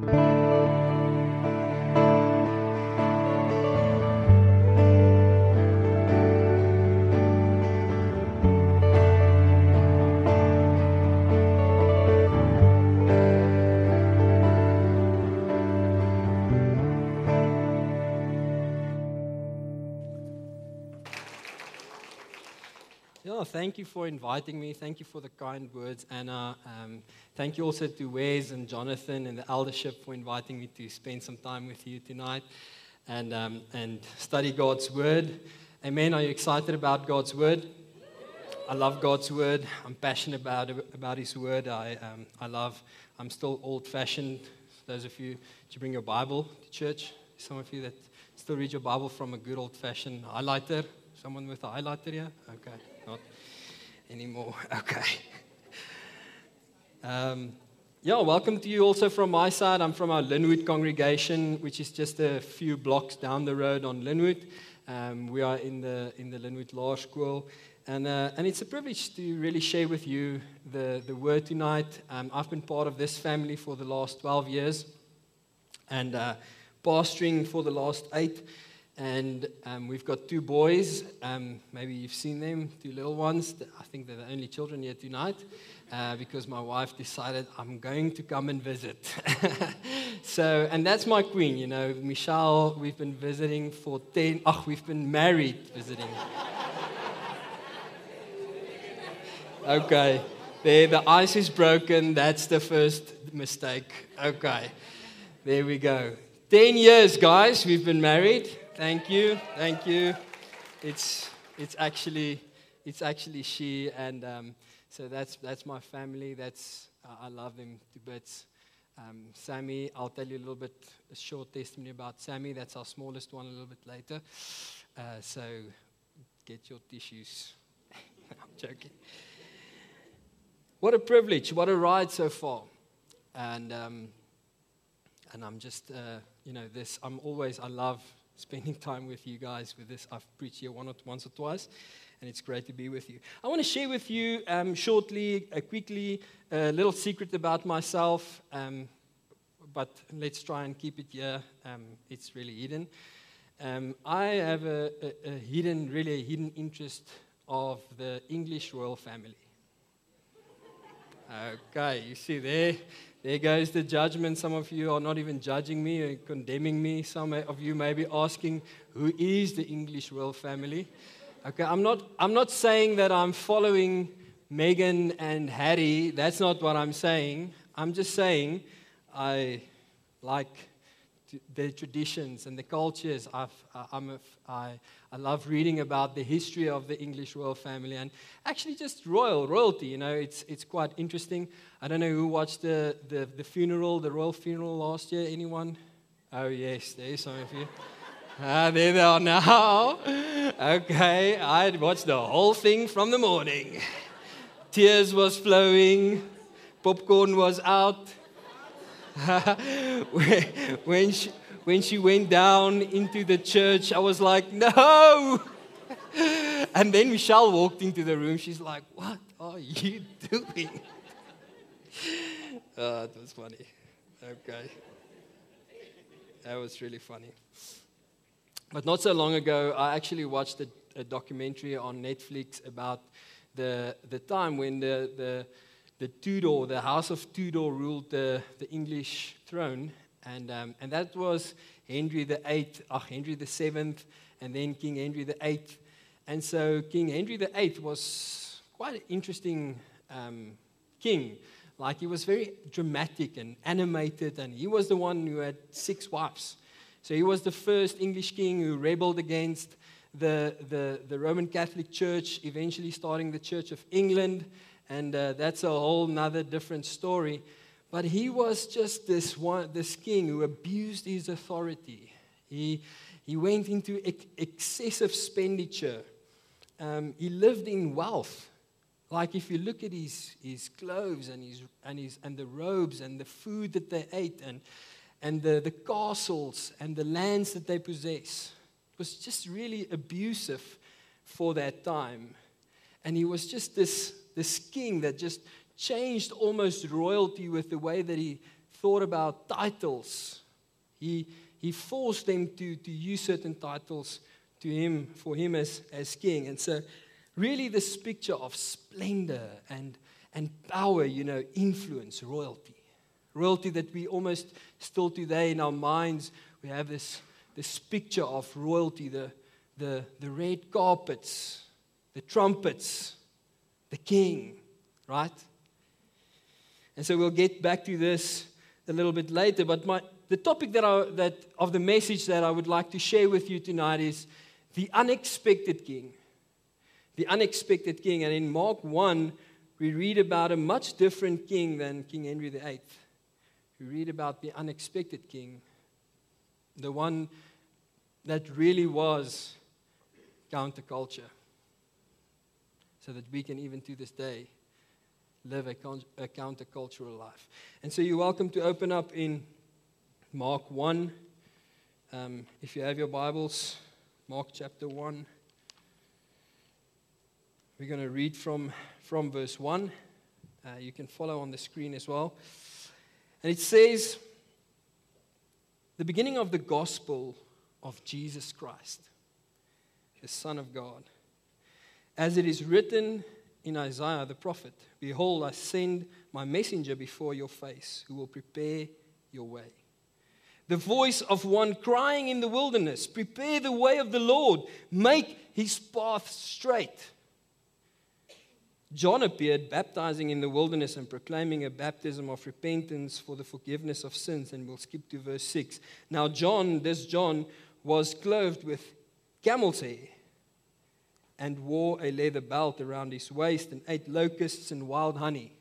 Yeah, thank you for inviting me. Thank you for the kind words, Anna. Um, thank you also to Wes and Jonathan and the eldership for inviting me to spend some time with you tonight and, um, and study God's Word. Amen. Are you excited about God's Word? I love God's Word. I'm passionate about, about His Word. I, um, I love, I'm still old fashioned. Those of you, did you bring your Bible to church? Some of you that still read your Bible from a good old fashioned highlighter. Someone with a highlighter here? Okay not anymore. Okay. Um, yeah, welcome to you also from my side. I'm from our Lynnwood congregation, which is just a few blocks down the road on Lynnwood. Um, we are in the in the Lynnwood Laerskool, and uh, and it's a privilege to really share with you the the word tonight. Um, I've been part of this family for the last 12 years, and uh, pastoring for the last eight. And um, we've got two boys. Um, maybe you've seen them, two little ones. I think they're the only children here tonight uh, because my wife decided I'm going to come and visit. so, and that's my queen, you know, Michelle. We've been visiting for 10, oh, we've been married visiting. okay, there, the ice is broken. That's the first mistake. Okay, there we go. 10 years, guys, we've been married. Thank you, thank you. It's it's actually it's actually she, and um, so that's that's my family. That's I love them to bits. Um, Sammy, I'll tell you a little bit a short testimony about Sammy. That's our smallest one a little bit later. Uh, so get your tissues. I'm joking. What a privilege! What a ride so far, and um, and I'm just uh, you know this. I'm always I love spending time with you guys with this. I've preached here one or, once or twice, and it's great to be with you. I want to share with you um, shortly, uh, quickly, a little secret about myself, um, but let's try and keep it here. Um, it's really hidden. Um, I have a, a, a hidden, really a hidden interest of the English royal family. Okay, you see there, there goes the judgment. Some of you are not even judging me or condemning me. Some of you may be asking, who is the English royal family? Okay, I'm not, I'm not saying that I'm following Meghan and Harry. That's not what I'm saying. I'm just saying I like the traditions and the cultures. I've, I'm a, I, I love reading about the history of the English royal family and actually just royal, royalty. You know, it's, it's quite interesting. I don't know who watched the, the, the funeral, the royal funeral last year. Anyone? Oh, yes, there's some of you. ah, there they are now. Okay, I watched the whole thing from the morning. Tears was flowing, popcorn was out. when, she, when she went down into the church, I was like, no. and then Michelle walked into the room. She's like, what are you doing? oh, was funny. Okay. That was really funny. But not so long ago, I actually watched a, a documentary on Netflix about the, the time when the, the the Tudor, the House of Tudor ruled the, the English throne. And, um, and that was Henry VIII, oh, Henry VII, and then King Henry VIII. And so King Henry VIII was quite an interesting um, king. Like he was very dramatic and animated, and he was the one who had six wives. So he was the first English king who rebelled against the, the, the Roman Catholic Church, eventually starting the Church of England and uh, that's a whole nother different story. But he was just this one, this king who abused his authority. He, he went into ex- excessive expenditure. Um, he lived in wealth. Like if you look at his, his clothes and, his, and, his, and the robes and the food that they ate and, and the, the castles and the lands that they possess, it was just really abusive for that time. And he was just this this king that just changed almost royalty with the way that he thought about titles. He, he forced them to, to use certain titles to him for him as, as king. And so, really, this picture of splendor and, and power, you know, influence, royalty. Royalty that we almost still today in our minds, we have this, this picture of royalty, the, the, the red carpets, the trumpets, the king, right? And so we'll get back to this a little bit later. But my, the topic that, I, that of the message that I would like to share with you tonight is the unexpected king. The unexpected king. And in Mark 1, we read about a much different king than King Henry VIII. We read about the unexpected king, the one that really was counterculture. So that we can, even to this day, live a, con- a countercultural life. And so you're welcome to open up in Mark 1. Um, if you have your Bibles, Mark chapter 1. We're going to read from, from verse 1. Uh, you can follow on the screen as well. And it says, The beginning of the gospel of Jesus Christ, the Son of God. As it is written in Isaiah the prophet Behold, I send my messenger before your face, who will prepare your way. The voice of one crying in the wilderness, Prepare the way of the Lord, make his path straight. John appeared baptizing in the wilderness and proclaiming a baptism of repentance for the forgiveness of sins. And we'll skip to verse 6. Now, John, this John, was clothed with camel's hair and wore a leather belt around his waist and ate locusts and wild honey.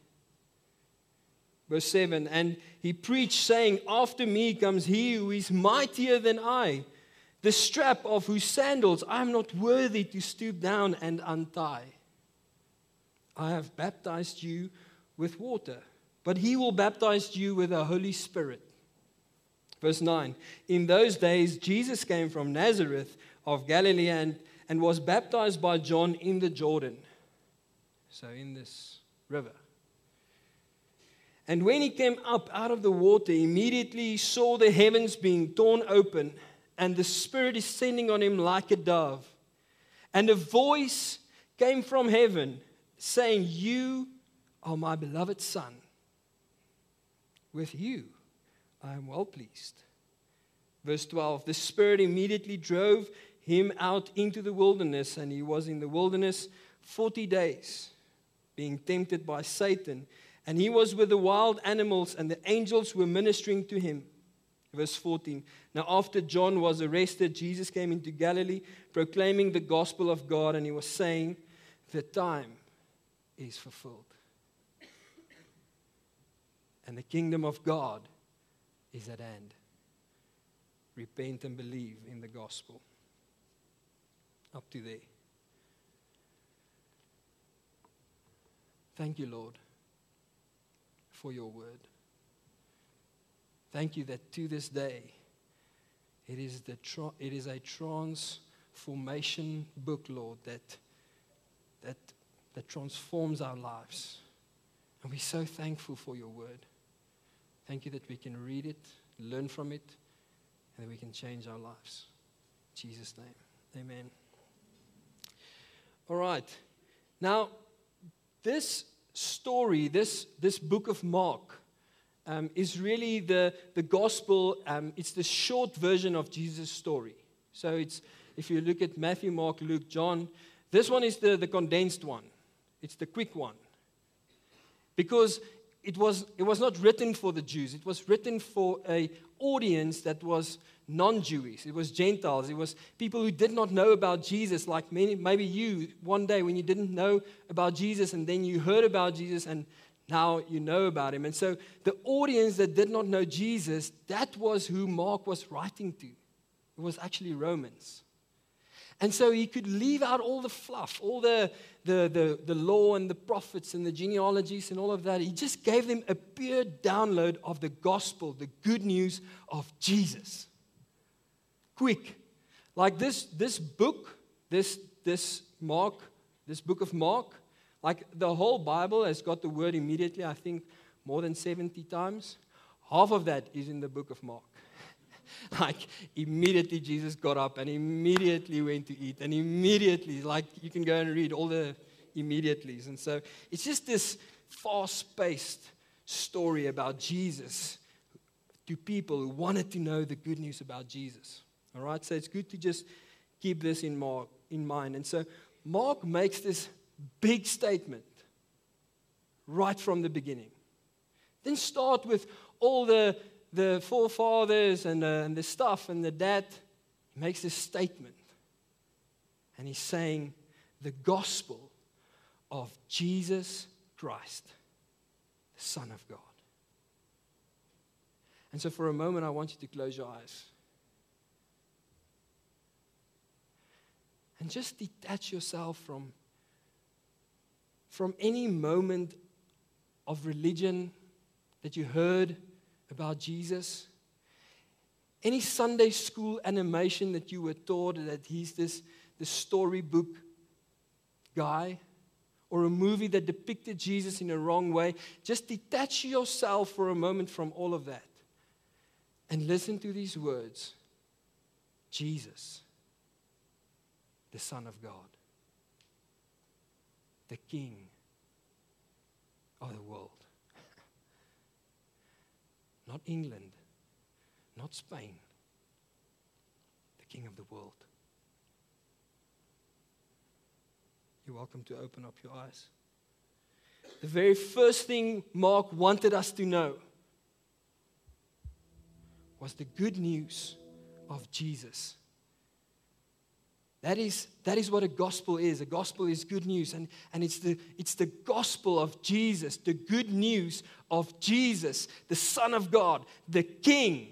Verse 7 And he preached, saying, After me comes he who is mightier than I, the strap of whose sandals I am not worthy to stoop down and untie. I have baptized you with water, but he will baptize you with the Holy Spirit. Verse 9 In those days, Jesus came from Nazareth of Galilee and and was baptized by John in the Jordan. So, in this river. And when he came up out of the water, immediately he saw the heavens being torn open and the Spirit descending on him like a dove. And a voice came from heaven saying, You are my beloved Son. With you I am well pleased. Verse 12 The Spirit immediately drove him out into the wilderness, and he was in the wilderness 40 days, being tempted by Satan. And he was with the wild animals, and the angels were ministering to him. Verse 14. Now, after John was arrested, Jesus came into Galilee, proclaiming the gospel of God, and he was saying, The time is fulfilled. And the kingdom of God is at hand. Repent and believe in the gospel up to there. Thank you, Lord, for your word. Thank you that to this day, it is, the tra- it is a transformation book, Lord, that, that, that transforms our lives. And we're so thankful for your word. Thank you that we can read it, learn from it, and that we can change our lives. In Jesus' name, amen. All right. Now, this story, this, this book of Mark, um, is really the, the gospel. Um, it's the short version of Jesus' story. So it's if you look at Matthew, Mark, Luke, John, this one is the, the condensed one. It's the quick one. Because it was, it was not written for the Jews. It was written for a audience that was non Jewish. It was Gentiles. It was people who did not know about Jesus, like many, maybe you one day when you didn't know about Jesus and then you heard about Jesus and now you know about him. And so the audience that did not know Jesus, that was who Mark was writing to. It was actually Romans. And so he could leave out all the fluff, all the, the, the, the, law and the prophets and the genealogies and all of that. He just gave them a pure download of the gospel, the good news of Jesus quick. Like this, this book, this, this Mark, this book of Mark, like the whole Bible has got the word immediately, I think more than 70 times. half of that is in the book of Mark. like immediately Jesus got up and immediately went to eat and immediately like you can go and read all the immediatelys and so it's just this fast-paced story about Jesus to people who wanted to know the good news about Jesus. All right? So it's good to just keep this in Mark in mind. And so Mark makes this big statement right from the beginning. Then start with all the the forefathers and, uh, and the stuff and the dad, he makes this statement. And he's saying the gospel of Jesus Christ, the Son of God. And so, for a moment, I want you to close your eyes. And just detach yourself from, from any moment of religion that you heard about Jesus? Any Sunday school animation that you were taught that he's this, this storybook guy? Or a movie that depicted Jesus in a wrong way? Just detach yourself for a moment from all of that and listen to these words Jesus, the Son of God, the King of the world not England, not Spain, the King of the world. You're welcome to open up your eyes. The very first thing Mark wanted us to know was the good news of Jesus. That is, that is what a gospel is. A gospel is good news. And, and it's, the, it's the gospel of Jesus, the good news of Jesus, the Son of God, the King.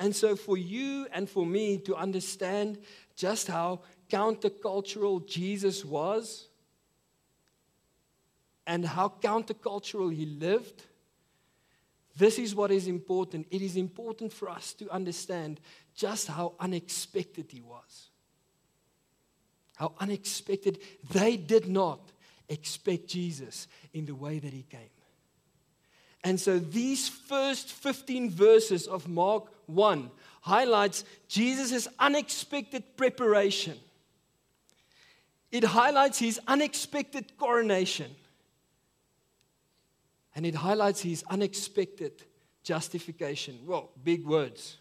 And so, for you and for me to understand just how countercultural Jesus was and how countercultural he lived, this is what is important. It is important for us to understand just how unexpected he was. How unexpected. They did not expect Jesus in the way that he came. And so these first 15 verses of Mark 1 highlights Jesus' unexpected preparation. It highlights his unexpected coronation. And it highlights his unexpected justification. Well, big words.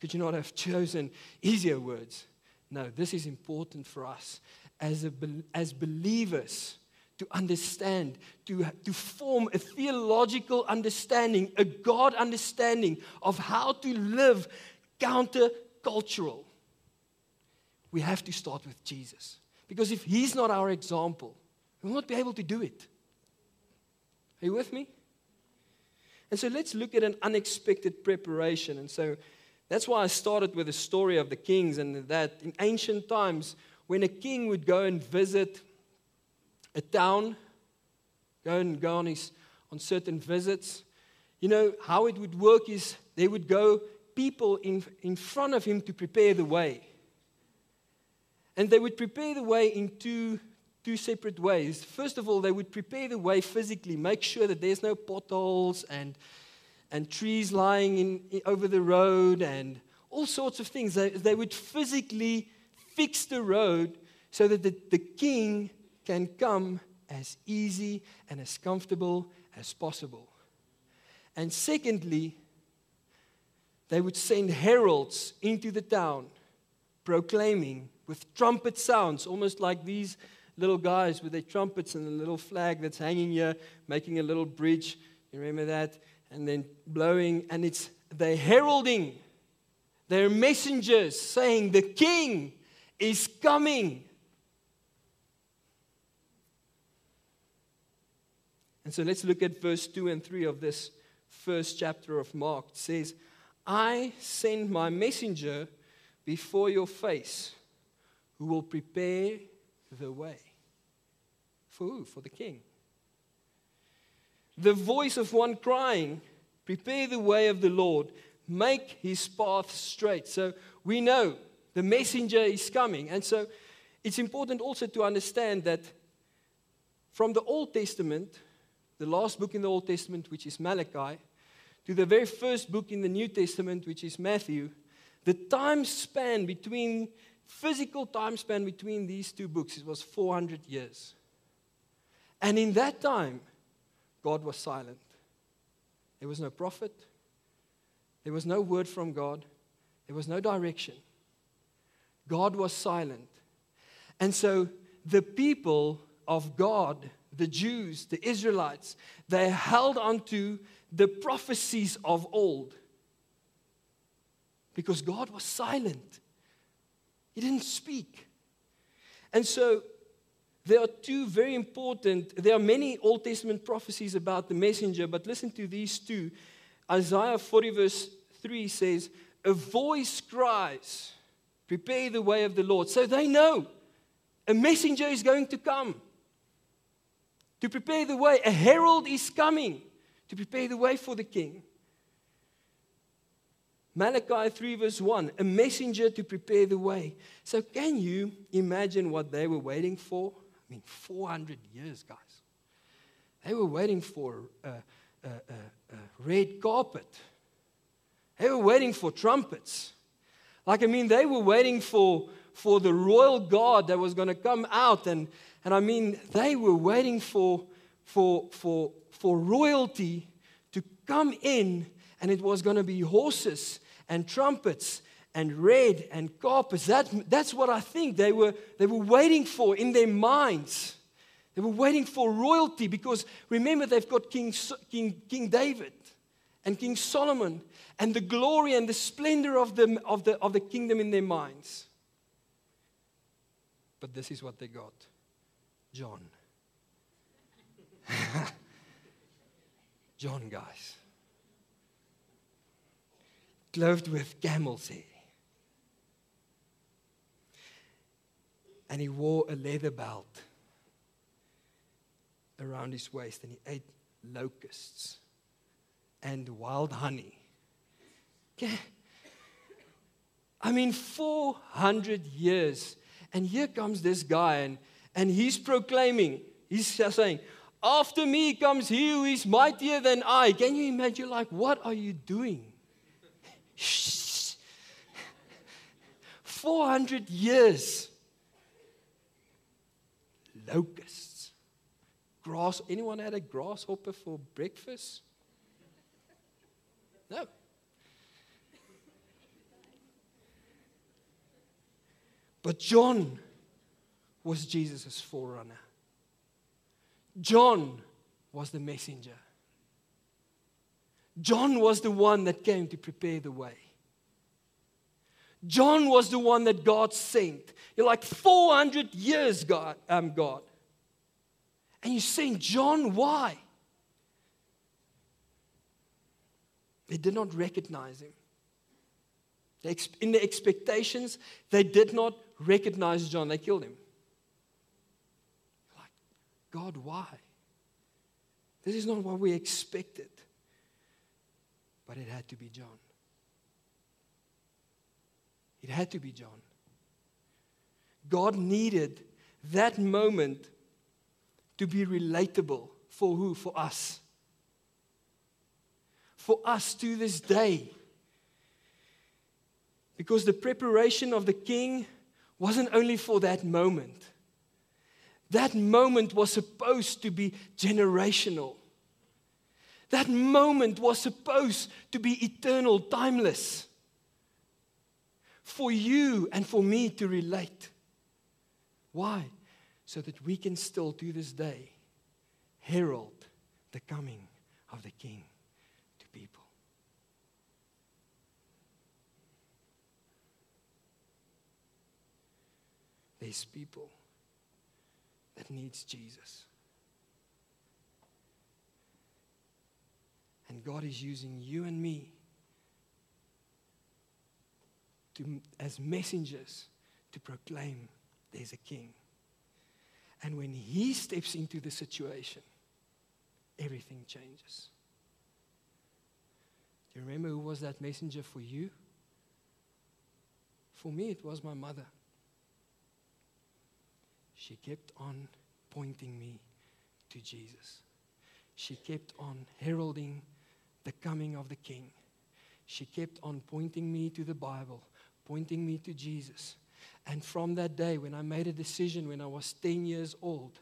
Could you not have chosen easier words? No, this is important for us as, a, as believers to understand, to, to form a theological understanding, a God understanding of how to live countercultural. We have to start with Jesus. Because if He's not our example, we will not be able to do it. Are you with me? And so let's look at an unexpected preparation. And so that's why I started with the story of the kings and that in ancient times, when a king would go and visit a town, go and go on, his, on certain visits, you know, how it would work is they would go people in, in front of him to prepare the way. And they would prepare the way in two, two separate ways. First of all, they would prepare the way physically, make sure that there's no potholes and and trees lying in, over the road and all sorts of things. They, they would physically fix the road so that the, the king can come as easy and as comfortable as possible. And secondly, they would send heralds into the town proclaiming with trumpet sounds, almost like these little guys with their trumpets and the little flag that's hanging here, making a little bridge. You remember that? And then blowing, and it's they're heralding, they're messengers saying, The king is coming. And so let's look at verse 2 and 3 of this first chapter of Mark. It says, I send my messenger before your face who will prepare the way. For who? For the king the voice of one crying, Prepare the way of the Lord, make his path straight. So we know the messenger is coming. And so it's important also to understand that from the Old Testament, the last book in the Old Testament, which is Malachi, to the very first book in the New Testament, which is Matthew, the time span between, physical time span between these two books, it was 400 years. And in that time, God was silent. There was no prophet, there was no word from God, there was no direction. God was silent. And so the people of God, the Jews, the Israelites, they held onto the prophecies of old because God was silent. He didn't speak. And so there are two very important, there are many Old Testament prophecies about the messenger, but listen to these two. Isaiah 40, verse 3 says, A voice cries, Prepare the way of the Lord. So they know a messenger is going to come to prepare the way. A herald is coming to prepare the way for the king. Malachi 3, verse 1 a messenger to prepare the way. So, can you imagine what they were waiting for? I mean, 400 years, guys. They were waiting for a, a, a, red carpet, they were waiting for trumpets. Like, I mean, they were waiting for, for the royal guard that was going to come out. And, and I mean, they were waiting for, for, for, for royalty to come in, and it was going to be horses and trumpets and red and carpets. That, that's what I think they were, they were waiting for in their minds. They were waiting for royalty because remember, they've got King, King, King David and King Solomon and the glory and the splendor of the, of, the, of the kingdom in their minds. But this is what they got John. John, guys. Clothed with camel's hair. And he wore a leather belt around his waist and he ate locusts and wild honey. I mean, 400 years. And here comes this guy, and, and he's proclaiming, he's saying, After me comes he who is mightier than I. Can you imagine, like, what are you doing? Shh. 400 years. Locusts. Grass. Anyone had a grasshopper for breakfast? No. But John was Jesus' forerunner. John was the messenger. John was the one that came to prepare the way. John was the one that God sent. You're like 400 years, God, um, God. And you're saying, John, why? They did not recognize him. In the expectations, they did not recognize John. They killed him. Like, God, why? This is not what we expected. But it had to be John. It had to be John. God needed that moment to be relatable for who? For us. For us to this day. Because the preparation of the king wasn't only for that moment, that moment was supposed to be generational. That moment was supposed to be eternal, timeless. For you and for me to relate. Why? So that we can still, to this day, herald the coming of the King. To people. There's people that needs Jesus. And God is using you and me to, as messengers to proclaim there's a king. And when he steps into the situation, everything changes. Do you remember who was that messenger for you? For me, it was my mother she kept on pointing me to Jesus. she kept on heralding the coming of the King. She kept on pointing me to the Bible, pointing me to Jesus. And from that day, when I made a decision when I was 10 years old,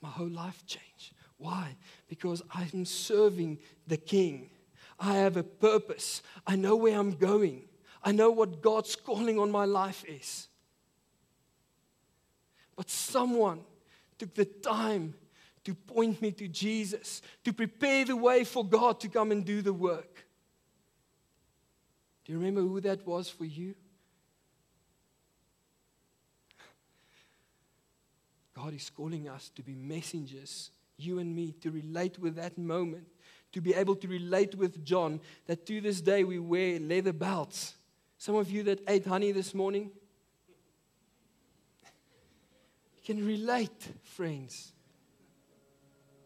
my whole life changed. Why? Because I'm serving the King. I have a purpose. I know where I'm going. I know what God's calling on my life is. But someone took the time to point me to Jesus, to prepare the way for God to come and do the work. Do you remember who that was for you? God is calling us to be messengers, you and me, to relate with that moment, to be able to relate with John, that to this day we wear leather belts. Some of you that ate honey this morning, you can relate, friends.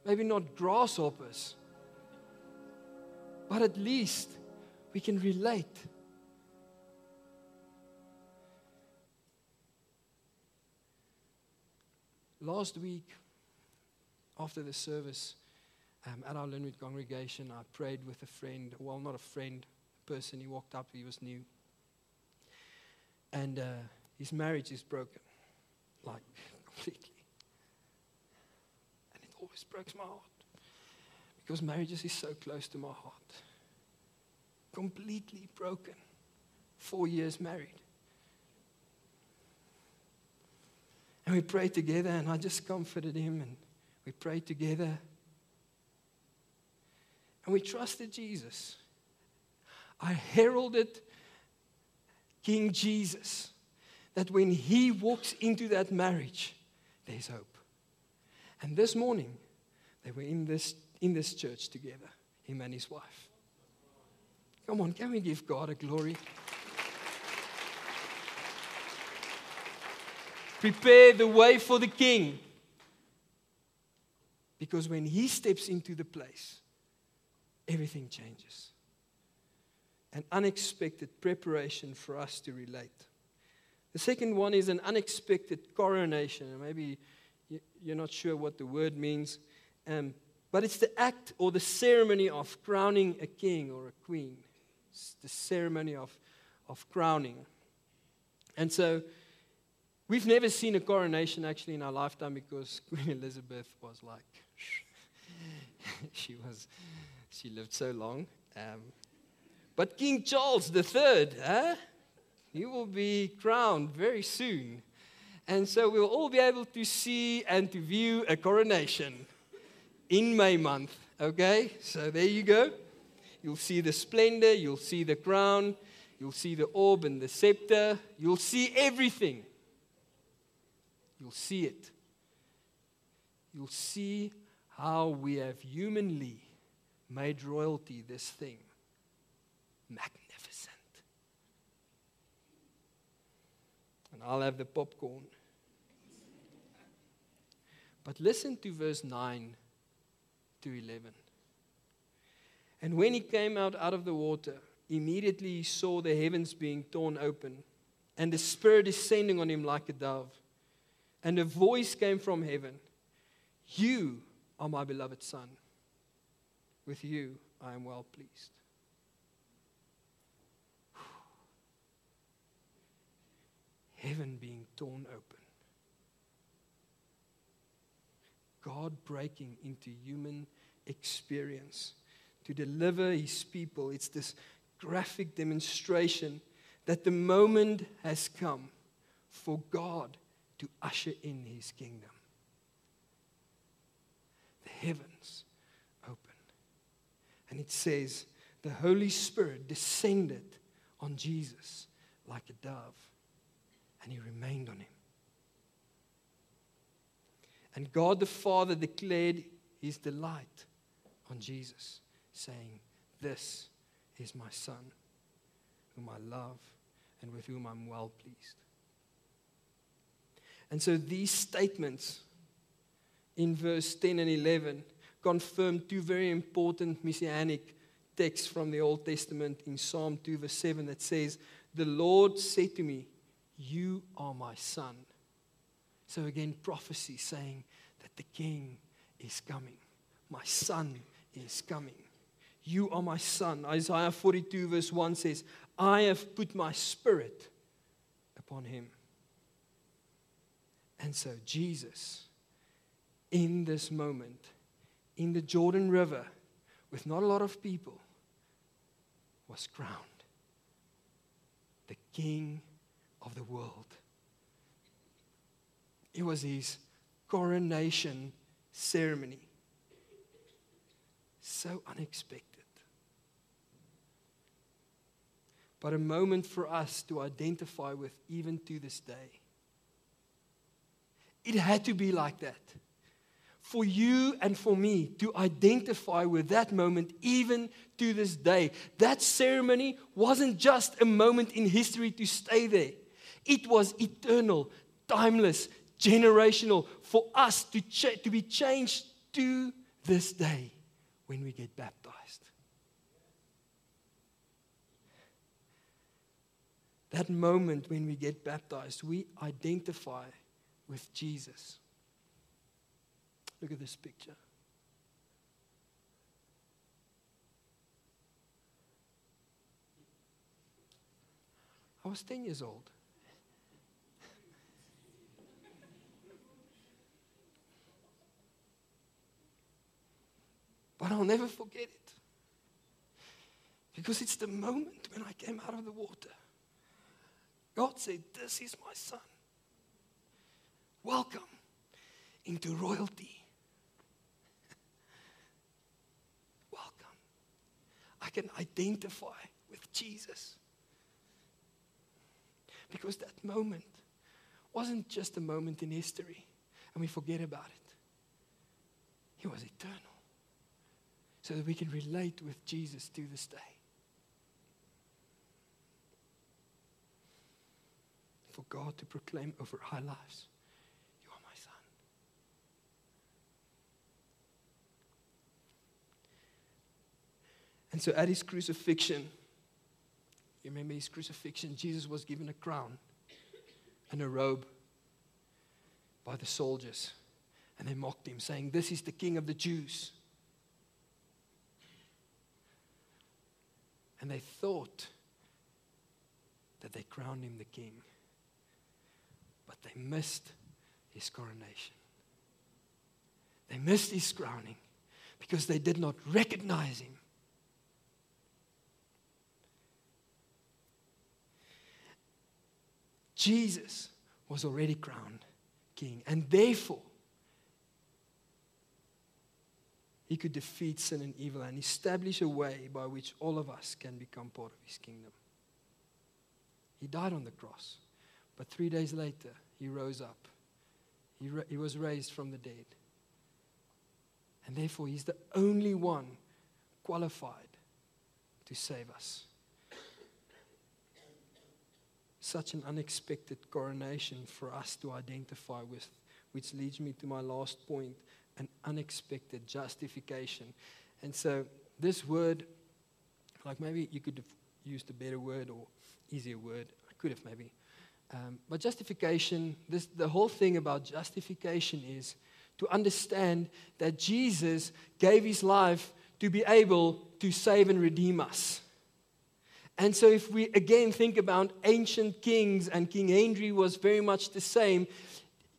Maybe not grasshoppers, but at least we can relate. Last week, after the service um, at our Lynnwood congregation, I prayed with a friend. Well, not a friend, person. He walked up, he was new. And uh, his marriage is broken, like completely. And it always breaks my heart because marriages is so close to my heart. Completely broken. Four years married. And we prayed together, and I just comforted him, and we prayed together. And we trusted Jesus. I heralded King Jesus that when he walks into that marriage, there's hope. And this morning, they were in this, in this church together, him and his wife. Come on, can we give God a glory? Prepare the way for the king. Because when he steps into the place, everything changes. An unexpected preparation for us to relate. The second one is an unexpected coronation. Maybe you're not sure what the word means, um, but it's the act or the ceremony of crowning a king or a queen. It's the ceremony of, of crowning. And so We've never seen a coronation actually in our lifetime because Queen Elizabeth was like, she was, she lived so long. Um, but King Charles III, he will be crowned very soon. And so we'll all be able to see and to view a coronation in May month. Okay? So there you go. You'll see the splendor, you'll see the crown, you'll see the orb and the scepter, you'll see everything. You'll see it. You'll see how we have humanly made royalty this thing magnificent. And I'll have the popcorn. But listen to verse 9 to 11. And when he came out out of the water, immediately he saw the heavens being torn open and the Spirit descending on him like a dove. And a voice came from heaven You are my beloved Son. With you I am well pleased. Heaven being torn open. God breaking into human experience to deliver his people. It's this graphic demonstration that the moment has come for God to usher in his kingdom. The heavens open. And it says, the Holy Spirit descended on Jesus like a dove, and he remained on him. And God the Father declared his delight on Jesus, saying, This is my Son, whom I love and with whom I'm well pleased. And so these statements in verse 10 and 11 confirm two very important messianic texts from the Old Testament in Psalm 2, verse 7 that says, The Lord said to me, You are my son. So again, prophecy saying that the king is coming. my son is coming. You are my son. Isaiah 42, verse 1 says, I have put my spirit upon him. And so, Jesus, in this moment, in the Jordan River, with not a lot of people, was crowned the King of the world. It was his coronation ceremony. So unexpected. But a moment for us to identify with even to this day. It had to be like that. For you and for me to identify with that moment, even to this day. That ceremony wasn't just a moment in history to stay there, it was eternal, timeless, generational for us to, ch- to be changed to this day when we get baptized. That moment when we get baptized, we identify with Jesus. Look at this picture. I was 10 years old. But I'll never forget it. Because it's the moment when I came out of the water. God said, This is my son. Welcome into royalty. Welcome. I can identify with Jesus. Because that moment wasn't just a moment in history and we forget about it, it was eternal. So that we can relate with Jesus to this day. For God to proclaim over our lives, You are my son. And so at his crucifixion, you remember his crucifixion, Jesus was given a crown and a robe by the soldiers. And they mocked him, saying, This is the king of the Jews. And they thought that they crowned him the king. But they missed his coronation. They missed his crowning because they did not recognize him Jesus was already crowned king, and therefore he could defeat sin and evil and establish a way by which all of us can become part of his kingdom. He died on the cross, but three days later, he rose up. He, ra- he was raised from the dead. And therefore, he's the only one qualified to save us such an unexpected coronation for us to identify with, which leads me to my last point an unexpected justification. And so, this word, like maybe you could have used a better word or easier word. I could have maybe. Um, but justification, this, the whole thing about justification is to understand that Jesus gave his life to be able to save and redeem us. And so, if we again think about ancient kings, and King Henry was very much the same,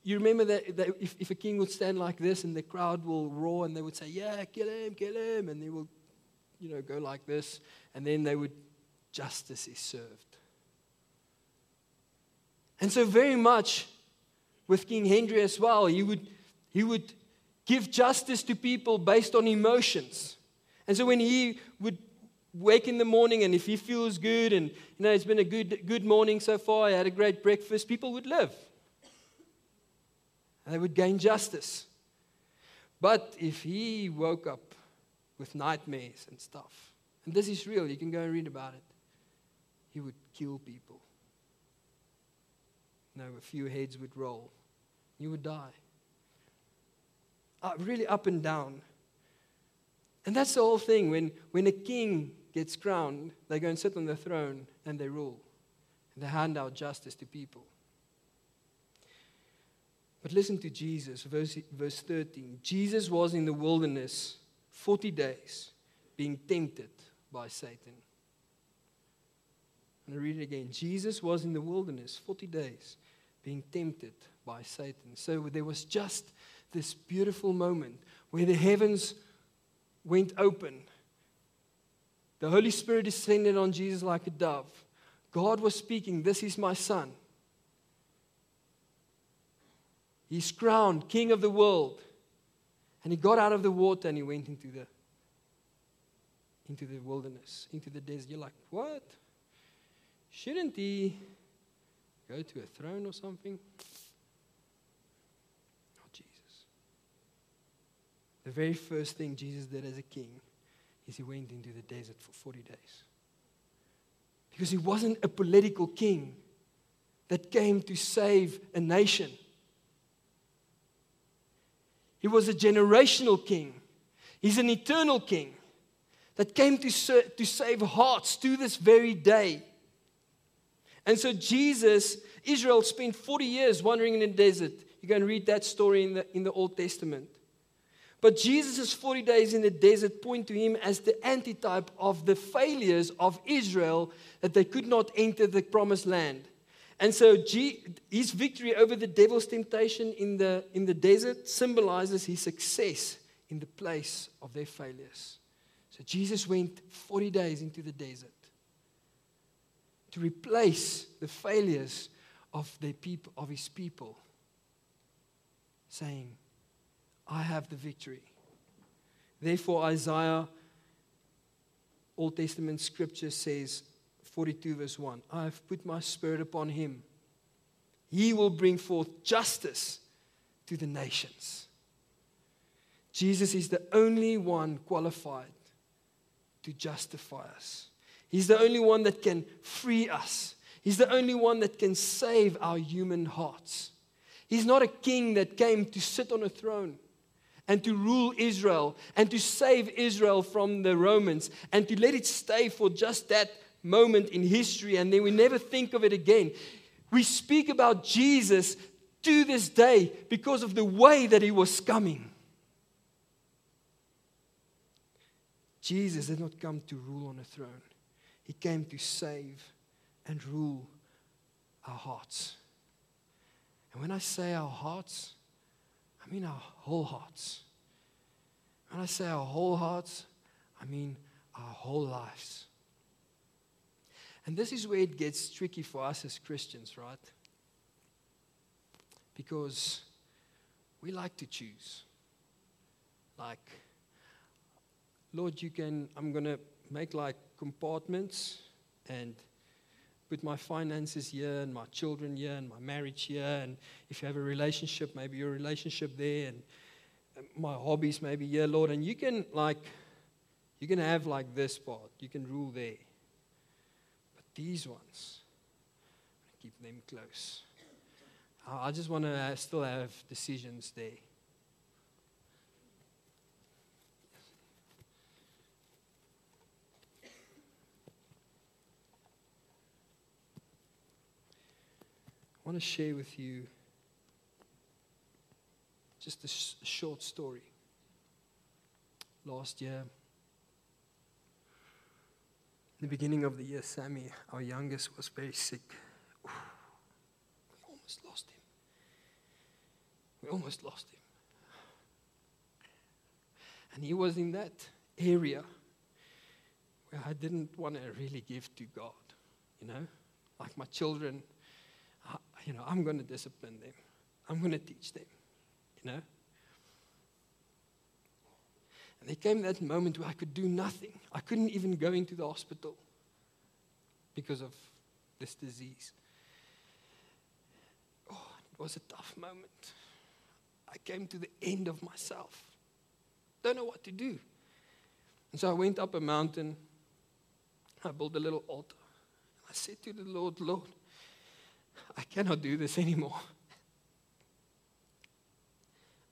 you remember that, that if, if, a king would stand like this and the crowd will roar and they would say, Yeah, kill him, kill him, and they will, you know, go like this, and then they would, justice is served. And so, very much with King Henry as well, he would, he would give justice to people based on emotions. And so, when he would wake in the morning and if he feels good and you know it's been a good good morning so far, I had a great breakfast, people would live. And they would gain justice. But if he woke up with nightmares and stuff, and this is real, you can go and read about it, he would kill people. You know, a few heads would roll. You would die. Uh, really up and down. And that's the whole thing. When, when a king gets crowned, they go and sit on the throne and they rule. And they hand out justice to people. But listen to Jesus, verse, verse 13. Jesus was in the wilderness 40 days being tempted by Satan. And to read it again. Jesus was in the wilderness 40 days being tempted by Satan. So there was just this beautiful moment where the heavens went open. The Holy Spirit descended on Jesus like a dove. God was speaking, This is my son. He's crowned king of the world. And he got out of the water and he went into the into the wilderness, into the desert. You're like, what? Shouldn't he go to a throne or something? Oh, Jesus. The very first thing Jesus did as a king is he went into the desert for 40 days. Because he wasn't a political king that came to save a nation. He was a generational king. He's an eternal king that came to, to save hearts to this very day. And so, Jesus, Israel spent 40 years wandering in the desert. You can read that story in the, in the Old Testament. But Jesus' 40 days in the desert point to him as the antitype of the failures of Israel that they could not enter the promised land. And so his victory over the devil's temptation in the, in the desert symbolizes his success in the place of their failures. So Jesus went 40 days into the desert to replace the failures of, their people, of his people, saying, I have the victory. Therefore, Isaiah, Old Testament scripture says, 42, verse 1 I have put my spirit upon him. He will bring forth justice to the nations. Jesus is the only one qualified to justify us. He's the only one that can free us. He's the only one that can save our human hearts. He's not a king that came to sit on a throne and to rule Israel and to save Israel from the Romans and to let it stay for just that moment in history and then we never think of it again. We speak about Jesus to this day because of the way that he was coming. Jesus did not come to rule on a throne, he came to save and rule our hearts. And when I say our hearts, I mean our whole hearts. When I say our whole hearts, I mean our whole lives. And this is where it gets tricky for us as Christians, right? Because we like to choose. Like, Lord, you can, I'm going to make like compartments and put my finances here and my children here and my marriage here. And if you have a relationship, maybe your relationship there and my hobbies maybe here, Lord. And you can like, you can have like this part. You can rule there. But these ones, keep them close. I just want to uh, still have decisions there. I want to share with you just a sh- short story. Last year, the beginning of the year, Sammy, our youngest, was very sick. we almost lost him. We almost lost him. And he was in that area where I didn't want to really give to God, you know? Like my children, you know, I'm going to discipline them, I'm going to teach them, you know? And there came that moment where I could do nothing. I couldn't even go into the hospital because of this disease. Oh, it was a tough moment. I came to the end of myself. Don't know what to do. And so I went up a mountain. I built a little altar. And I said to the Lord, Lord, I cannot do this anymore.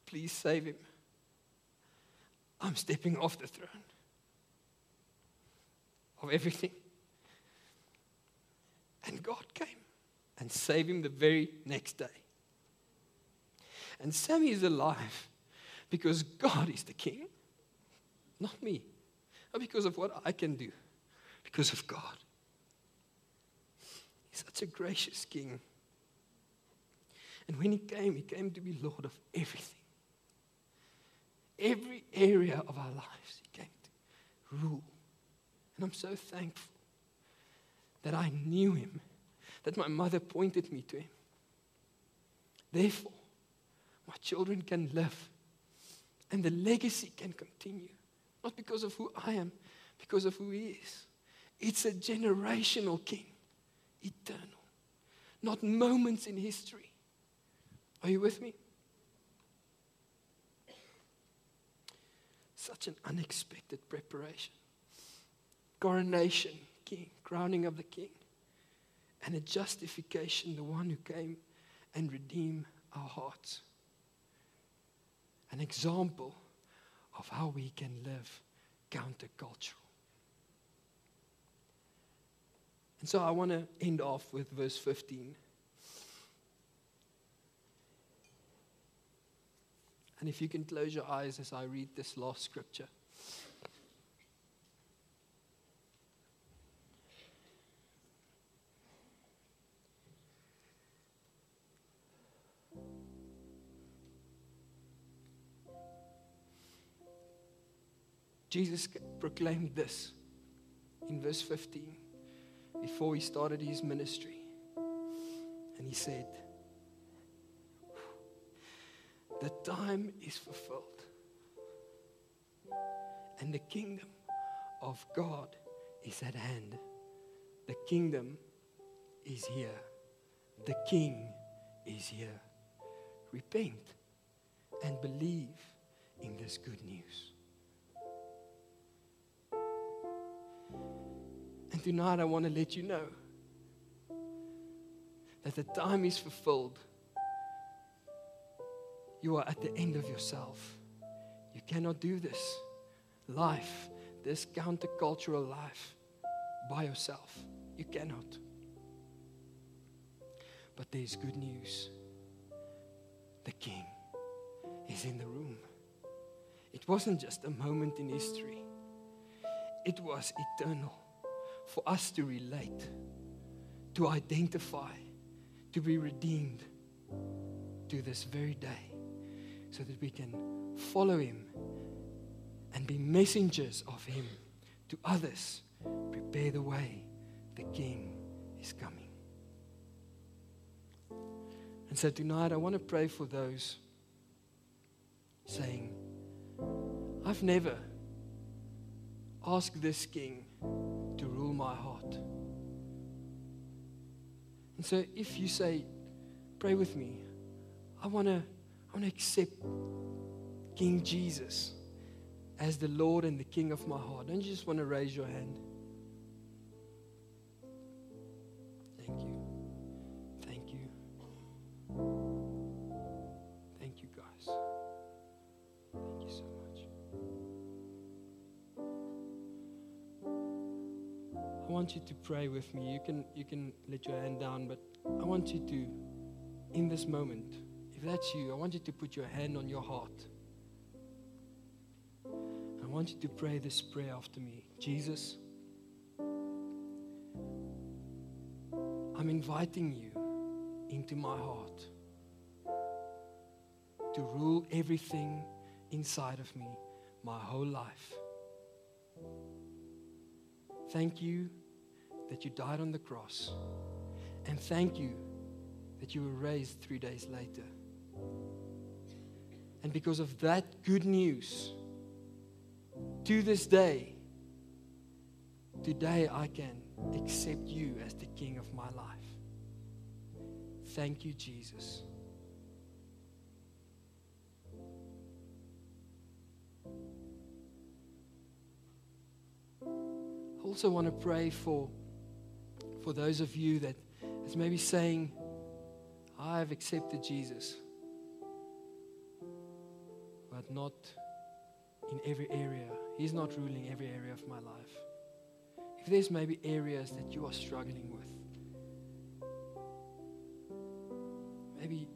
Please save him. I'm stepping off the throne of everything. And God came and saved him the very next day. And Sammy is alive because God is the king, Not me. Not because of what I can do, because of God. Such a gracious king. And when he came, he came to be Lord of everything. Every area of our lives, he came to rule. And I'm so thankful that I knew him, that my mother pointed me to him. Therefore, my children can live and the legacy can continue. Not because of who I am, because of who he is. It's a generational king, eternal, not moments in history. Are you with me? Such an unexpected preparation. Coronation, king, crowning of the king, and a justification, the one who came and redeemed our hearts. An example of how we can live countercultural. And so I want to end off with verse 15. And if you can close your eyes as I read this last scripture. Jesus proclaimed this in verse 15 before he started his ministry. And he said, The time is fulfilled, and the kingdom of God is at hand. The kingdom is here. The king is here. Repent and believe in this good news. And tonight I want to let you know that the time is fulfilled. You are at the end of yourself. You cannot do this life, this countercultural life, by yourself. You cannot. But there's good news. The King is in the room. It wasn't just a moment in history, it was eternal for us to relate, to identify, to be redeemed to this very day so that we can follow Him and be messengers of Him to others. Prepare the way, the King is coming. And so tonight I want to pray for those saying, I've never asked this King my heart. And so if you say, pray with me, I want to I want to accept King Jesus as the Lord and the King of my heart. Don't you just want to raise your hand? I want you to pray with me. You can you can let your hand down, but I want you to in this moment, if that's you, I want you to put your hand on your heart. I want you to pray this prayer after me. Jesus, I'm inviting you into my heart to rule everything inside of me my whole life. Thank you that you died on the cross. And thank you that you were raised three days later. And because of that good news, to this day, today I can accept you as the King of my life. Thank you, Jesus. I also want to pray for, for those of you that is maybe saying, I've accepted Jesus, but not in every area. He's not ruling every area of my life. If there's maybe areas that you are struggling with, maybe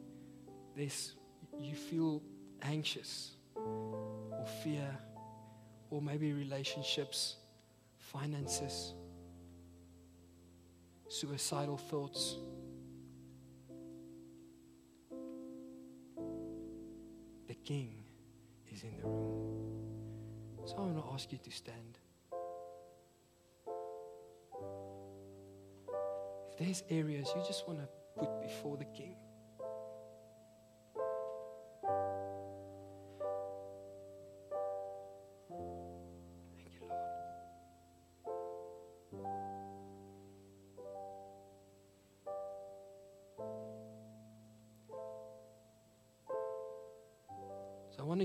there's you feel anxious or fear or maybe relationships, finances, suicidal thoughts. The King is in the room. So I want to ask you to stand. If there's areas you just want to put before the King,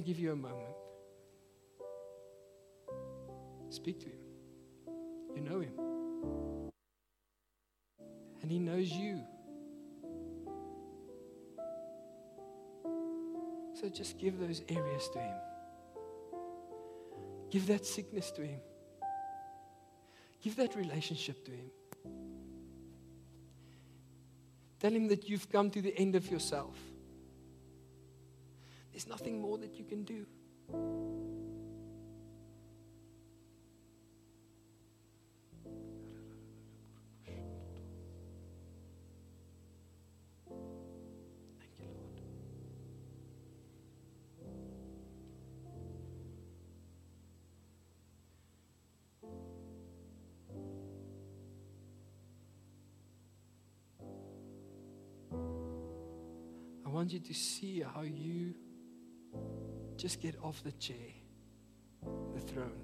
give you a moment. Speak to him. You know him. And he knows you. So just give those areas to him. Give that sickness to him. Give that relationship to him. Tell him that you've come to the end of yourself. There's nothing more that you can do. Thank you, Lord. I want you to see how you just get off the chair, the throne.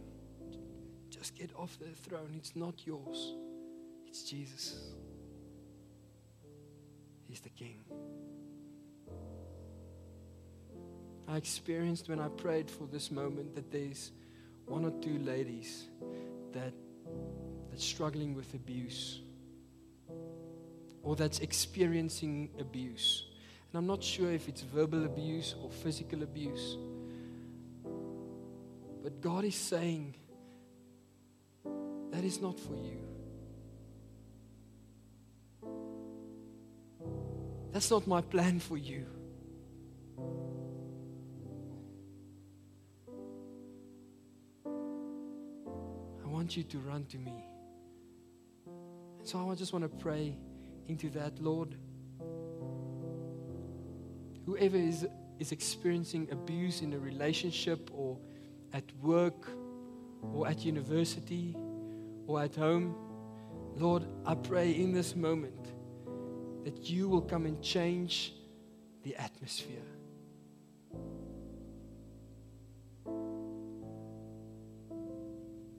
Just get off the throne. It's not yours, it's Jesus. He's the King. I experienced when I prayed for this moment that there's one or two ladies that that's struggling with abuse or that's experiencing abuse. And I'm not sure if it's verbal abuse or physical abuse. But God is saying that is not for you. That's not my plan for you. I want you to run to me. And so I just want to pray into that, Lord. Whoever is, is experiencing abuse in a relationship or at work or at university or at home, Lord, I pray in this moment that you will come and change the atmosphere.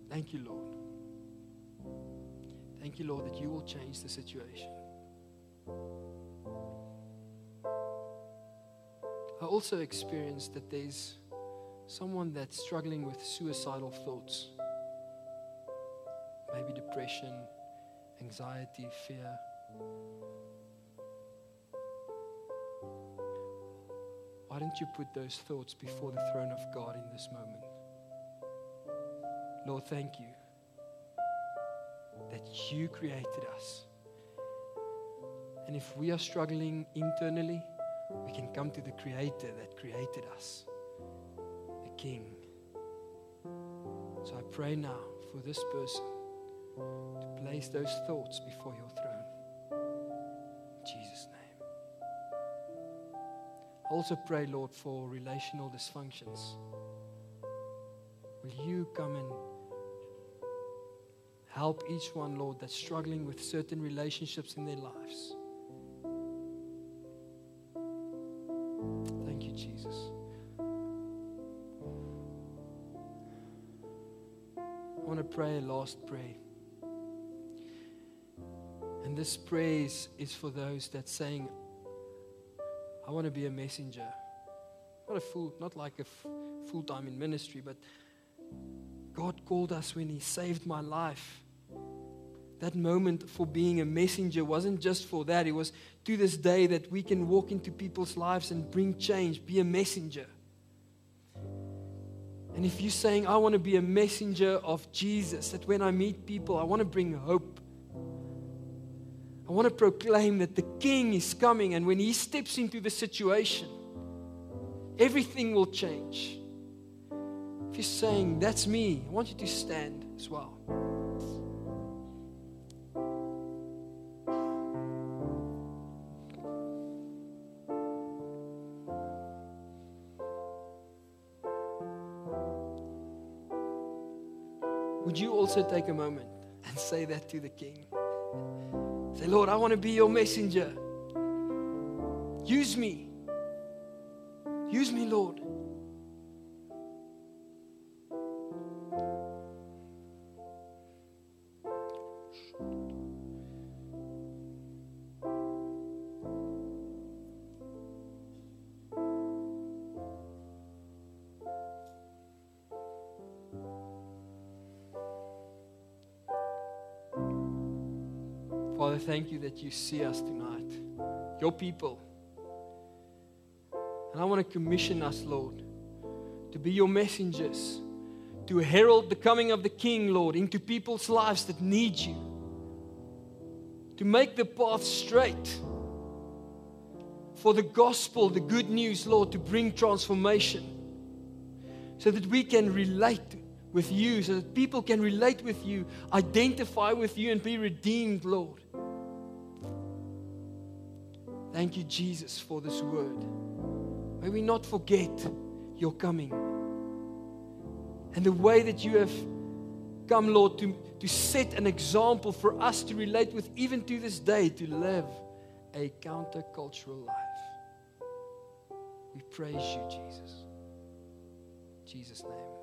Thank you, Lord. Thank you, Lord, that you will change the situation. I also experienced that there's someone that's struggling with suicidal thoughts, maybe depression, anxiety, fear. Why don't you put those thoughts before the throne of God in this moment? Lord, thank you that you created us. And if we are struggling internally, we can come to the Creator that created us, King. So I pray now for this person to place those thoughts before your throne. In Jesus' name. I also pray, Lord, for relational dysfunctions. Will you come and help each one, Lord, that's struggling with certain relationships in their lives? I want to pray a last prayer. And this praise is for those that saying, I want to be a messenger. Not a full, not like a f- full time in ministry, but God called us when He saved my life. That moment for being a messenger wasn't just for that, it was to this day that we can walk into people's lives and bring change, be a messenger. And if you're saying, I want to be a messenger of Jesus, that when I meet people, I want to bring hope. I want to proclaim that the King is coming, and when He steps into the situation, everything will change. If you're saying, That's me, I want you to stand as well. Also take a moment and say that to the King? Say, Lord, I want to be your messenger. Use me. Use me, Lord. Father, thank you that you see us tonight, your people. And I want to commission us, Lord, to be your messengers, to herald the coming of the King, Lord, into people's lives that need you, to make the path straight for the gospel, the good news, Lord, to bring transformation so that we can relate with you, so that people can relate with you, identify with you, and be redeemed, Lord. Thank you, Jesus, for this word. May we not forget your coming and the way that you have come, Lord, to, to set an example for us to relate with, even to this day, to live a countercultural life. We praise you, Jesus. In Jesus' name.